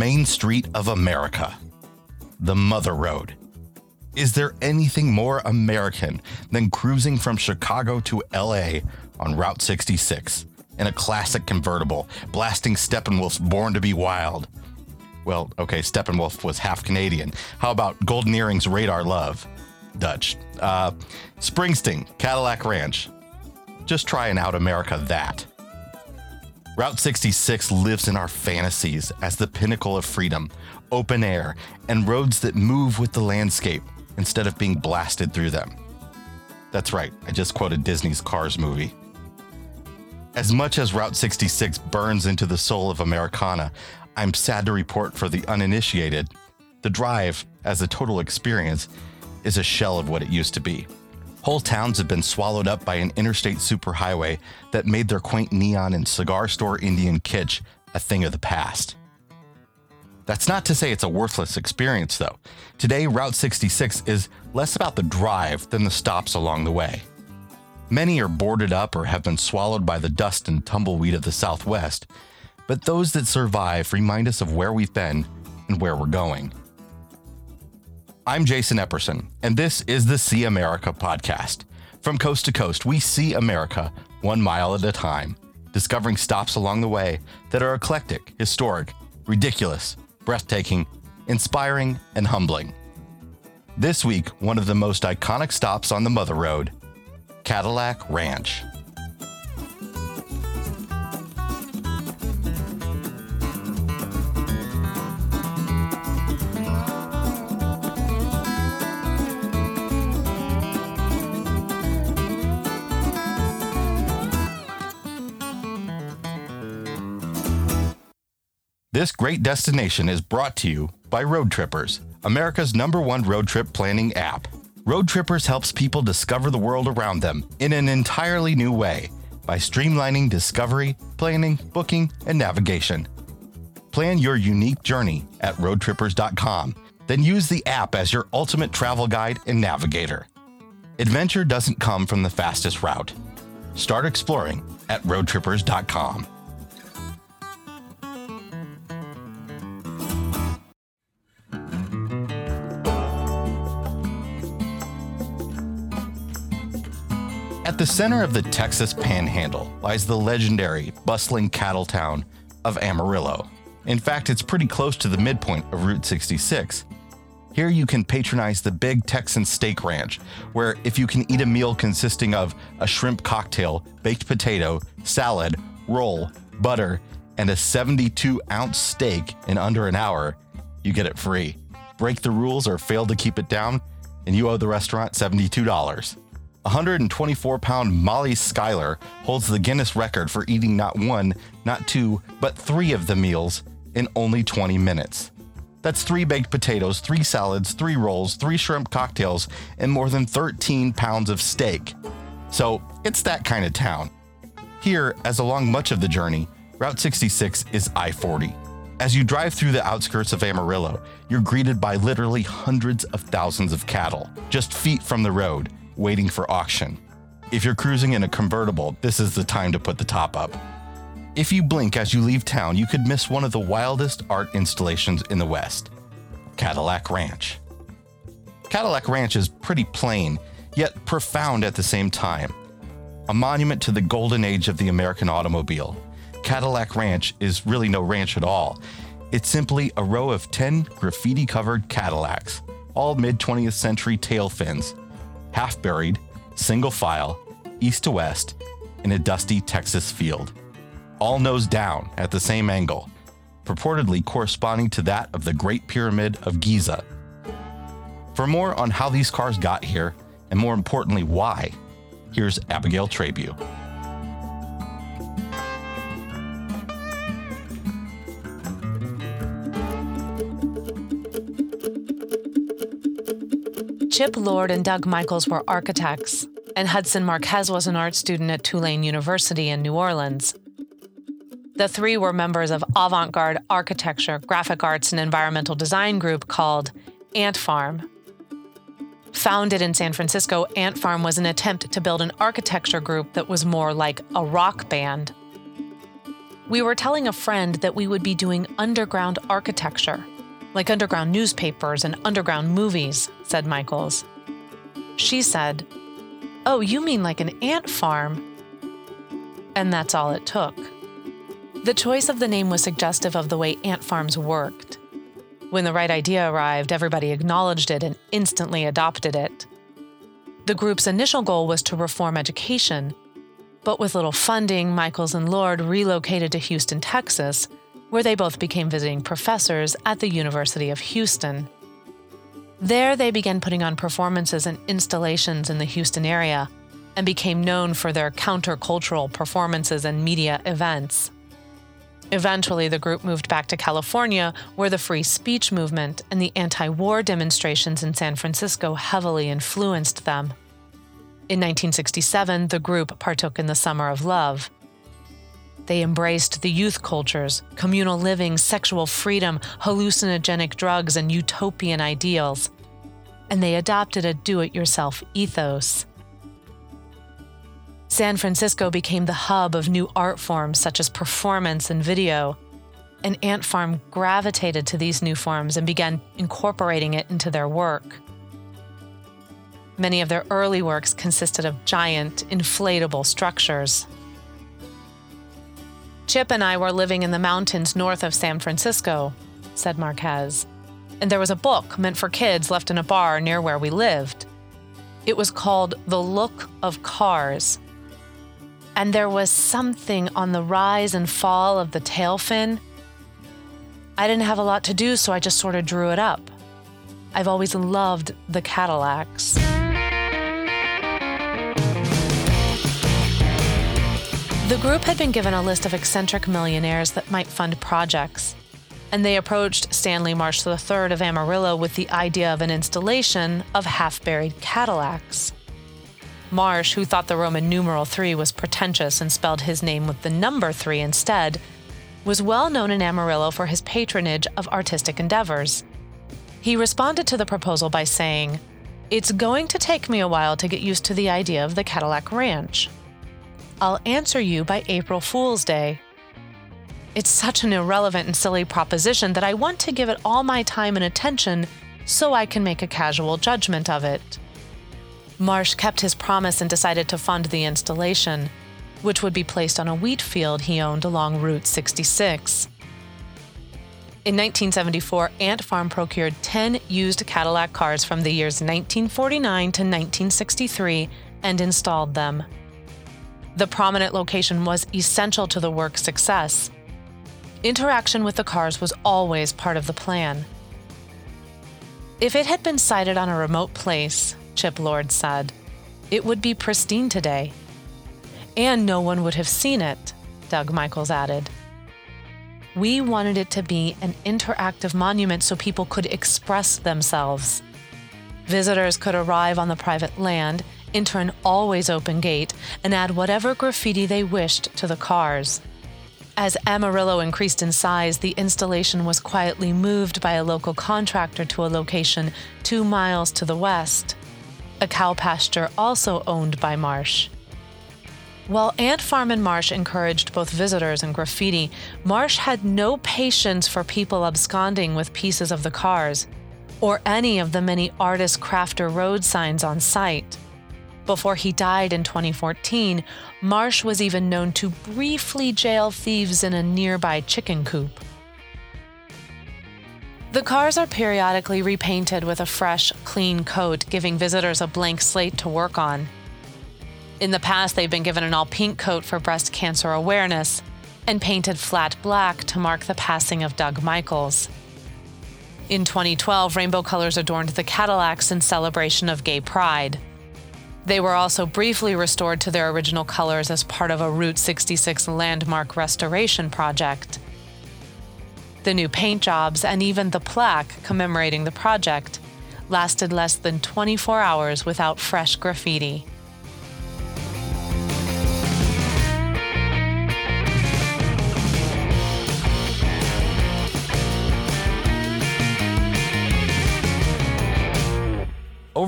main street of America, the Mother Road. Is there anything more American than cruising from Chicago to LA on Route 66 in a classic convertible, blasting Steppenwolf's Born to Be Wild? Well, okay, Steppenwolf was half Canadian. How about Golden Earrings Radar Love? Dutch. Uh, Springsteen, Cadillac Ranch. Just trying out America that. Route 66 lives in our fantasies as the pinnacle of freedom, open air, and roads that move with the landscape instead of being blasted through them. That's right, I just quoted Disney's Cars movie. As much as Route 66 burns into the soul of Americana, I'm sad to report for the uninitiated, the drive, as a total experience, is a shell of what it used to be. Whole towns have been swallowed up by an interstate superhighway that made their quaint neon and cigar store Indian kitsch a thing of the past. That's not to say it's a worthless experience, though. Today, Route 66 is less about the drive than the stops along the way. Many are boarded up or have been swallowed by the dust and tumbleweed of the Southwest, but those that survive remind us of where we've been and where we're going. I'm Jason Epperson, and this is the See America podcast. From coast to coast, we see America one mile at a time, discovering stops along the way that are eclectic, historic, ridiculous, breathtaking, inspiring, and humbling. This week, one of the most iconic stops on the Mother Road Cadillac Ranch. This great destination is brought to you by Roadtrippers, America's number one road trip planning app. Roadtrippers helps people discover the world around them in an entirely new way by streamlining discovery, planning, booking, and navigation. Plan your unique journey at roadtrippers.com, then use the app as your ultimate travel guide and navigator. Adventure doesn't come from the fastest route. Start exploring at roadtrippers.com. the center of the Texas Panhandle lies the legendary, bustling cattle town of Amarillo. In fact, it's pretty close to the midpoint of Route 66. Here you can patronize the Big Texan Steak Ranch, where if you can eat a meal consisting of a shrimp cocktail, baked potato, salad, roll, butter, and a 72 ounce steak in under an hour, you get it free. Break the rules or fail to keep it down, and you owe the restaurant $72. 124 pound Molly Schuyler holds the Guinness record for eating not one, not two, but three of the meals in only 20 minutes. That's three baked potatoes, three salads, three rolls, three shrimp cocktails, and more than 13 pounds of steak. So it's that kind of town. Here, as along much of the journey, Route 66 is I 40. As you drive through the outskirts of Amarillo, you're greeted by literally hundreds of thousands of cattle, just feet from the road waiting for auction. If you're cruising in a convertible, this is the time to put the top up. If you blink as you leave town, you could miss one of the wildest art installations in the West Cadillac Ranch. Cadillac Ranch is pretty plain, yet profound at the same time. A monument to the golden age of the American automobile. Cadillac Ranch is really no ranch at all. It's simply a row of 10 graffiti covered Cadillacs, all mid 20th century tail fins, half buried, single file, east to west, in a dusty Texas field. All nose down at the same angle, purportedly corresponding to that of the Great Pyramid of Giza. For more on how these cars got here, and more importantly, why, here's Abigail Trabue. Chip Lord and Doug Michaels were architects, and Hudson Marquez was an art student at Tulane University in New Orleans. The three were members of avant garde architecture, graphic arts, and environmental design group called Ant Farm. Founded in San Francisco, Ant Farm was an attempt to build an architecture group that was more like a rock band. We were telling a friend that we would be doing underground architecture, like underground newspapers and underground movies, said Michaels. She said, Oh, you mean like an ant farm? And that's all it took. The choice of the name was suggestive of the way ant farms worked. When the right idea arrived, everybody acknowledged it and instantly adopted it. The group's initial goal was to reform education, but with little funding, Michaels and Lord relocated to Houston, Texas, where they both became visiting professors at the University of Houston. There, they began putting on performances and installations in the Houston area and became known for their countercultural performances and media events. Eventually, the group moved back to California, where the free speech movement and the anti war demonstrations in San Francisco heavily influenced them. In 1967, the group partook in the Summer of Love. They embraced the youth cultures, communal living, sexual freedom, hallucinogenic drugs, and utopian ideals. And they adopted a do it yourself ethos. San Francisco became the hub of new art forms such as performance and video. And Ant Farm gravitated to these new forms and began incorporating it into their work. Many of their early works consisted of giant, inflatable structures. Chip and I were living in the mountains north of San Francisco, said Marquez, and there was a book meant for kids left in a bar near where we lived. It was called The Look of Cars and there was something on the rise and fall of the tail fin. I didn't have a lot to do, so I just sort of drew it up. I've always loved the Cadillacs. The group had been given a list of eccentric millionaires that might fund projects, and they approached Stanley Marsh III of Amarillo with the idea of an installation of half buried Cadillacs. Marsh, who thought the Roman numeral 3 was pretentious and spelled his name with the number 3 instead, was well known in Amarillo for his patronage of artistic endeavors. He responded to the proposal by saying, It's going to take me a while to get used to the idea of the Cadillac Ranch. I'll answer you by April Fool's Day. It's such an irrelevant and silly proposition that I want to give it all my time and attention so I can make a casual judgment of it. Marsh kept his promise and decided to fund the installation, which would be placed on a wheat field he owned along Route 66. In 1974, Ant Farm procured 10 used Cadillac cars from the years 1949 to 1963 and installed them. The prominent location was essential to the work's success. Interaction with the cars was always part of the plan. If it had been sited on a remote place, Chip Lord said. It would be pristine today. And no one would have seen it, Doug Michaels added. We wanted it to be an interactive monument so people could express themselves. Visitors could arrive on the private land, enter an always open gate, and add whatever graffiti they wished to the cars. As Amarillo increased in size, the installation was quietly moved by a local contractor to a location two miles to the west a cow pasture also owned by Marsh. While Ant Farm and Marsh encouraged both visitors and graffiti, Marsh had no patience for people absconding with pieces of the cars or any of the many artist crafter road signs on site. Before he died in 2014, Marsh was even known to briefly jail thieves in a nearby chicken coop. The cars are periodically repainted with a fresh, clean coat, giving visitors a blank slate to work on. In the past, they've been given an all pink coat for breast cancer awareness and painted flat black to mark the passing of Doug Michaels. In 2012, rainbow colors adorned the Cadillacs in celebration of gay pride. They were also briefly restored to their original colors as part of a Route 66 landmark restoration project. The new paint jobs and even the plaque commemorating the project lasted less than 24 hours without fresh graffiti.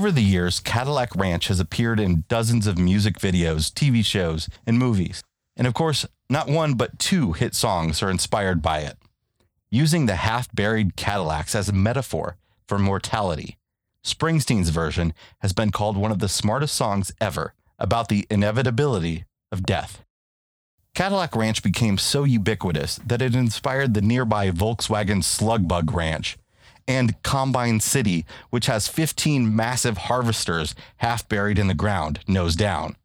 Over the years, Cadillac Ranch has appeared in dozens of music videos, TV shows, and movies. And of course, not one but two hit songs are inspired by it. Using the half buried Cadillacs as a metaphor for mortality, Springsteen's version has been called one of the smartest songs ever about the inevitability of death. Cadillac Ranch became so ubiquitous that it inspired the nearby Volkswagen Slugbug Ranch and Combine City, which has 15 massive harvesters half buried in the ground, nose down.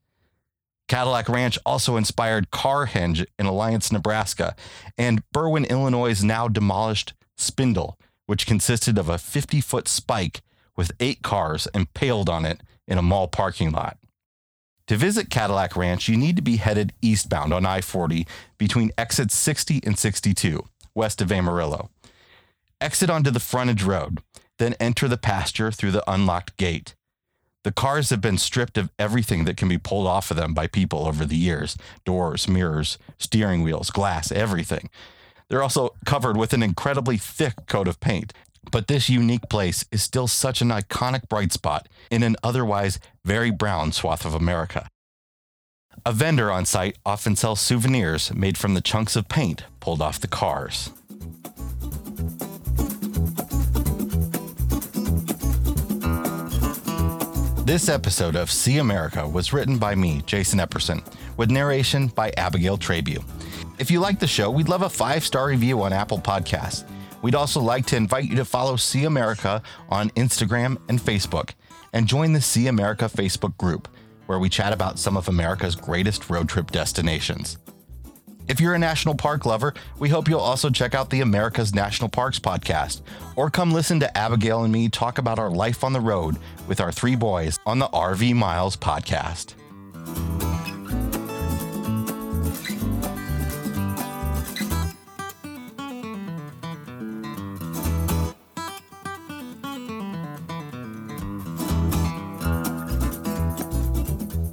Cadillac Ranch also inspired Carhenge in Alliance, Nebraska, and Berwyn, Illinois' now demolished Spindle, which consisted of a 50 foot spike with eight cars impaled on it in a mall parking lot. To visit Cadillac Ranch, you need to be headed eastbound on I 40 between exits 60 and 62, west of Amarillo. Exit onto the frontage road, then enter the pasture through the unlocked gate. The cars have been stripped of everything that can be pulled off of them by people over the years doors, mirrors, steering wheels, glass, everything. They're also covered with an incredibly thick coat of paint. But this unique place is still such an iconic bright spot in an otherwise very brown swath of America. A vendor on site often sells souvenirs made from the chunks of paint pulled off the cars. This episode of See America was written by me, Jason Epperson, with narration by Abigail Trabue. If you like the show, we'd love a five star review on Apple Podcasts. We'd also like to invite you to follow See America on Instagram and Facebook, and join the See America Facebook group, where we chat about some of America's greatest road trip destinations. If you're a national park lover, we hope you'll also check out the America's National Parks podcast, or come listen to Abigail and me talk about our life on the road with our three boys on the RV Miles podcast.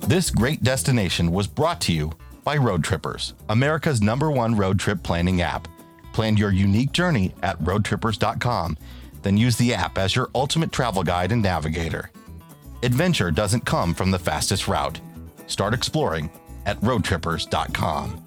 This great destination was brought to you by Roadtrippers, America's number one road trip planning app. Plan your unique journey at roadtrippers.com, then use the app as your ultimate travel guide and navigator. Adventure doesn't come from the fastest route. Start exploring at roadtrippers.com.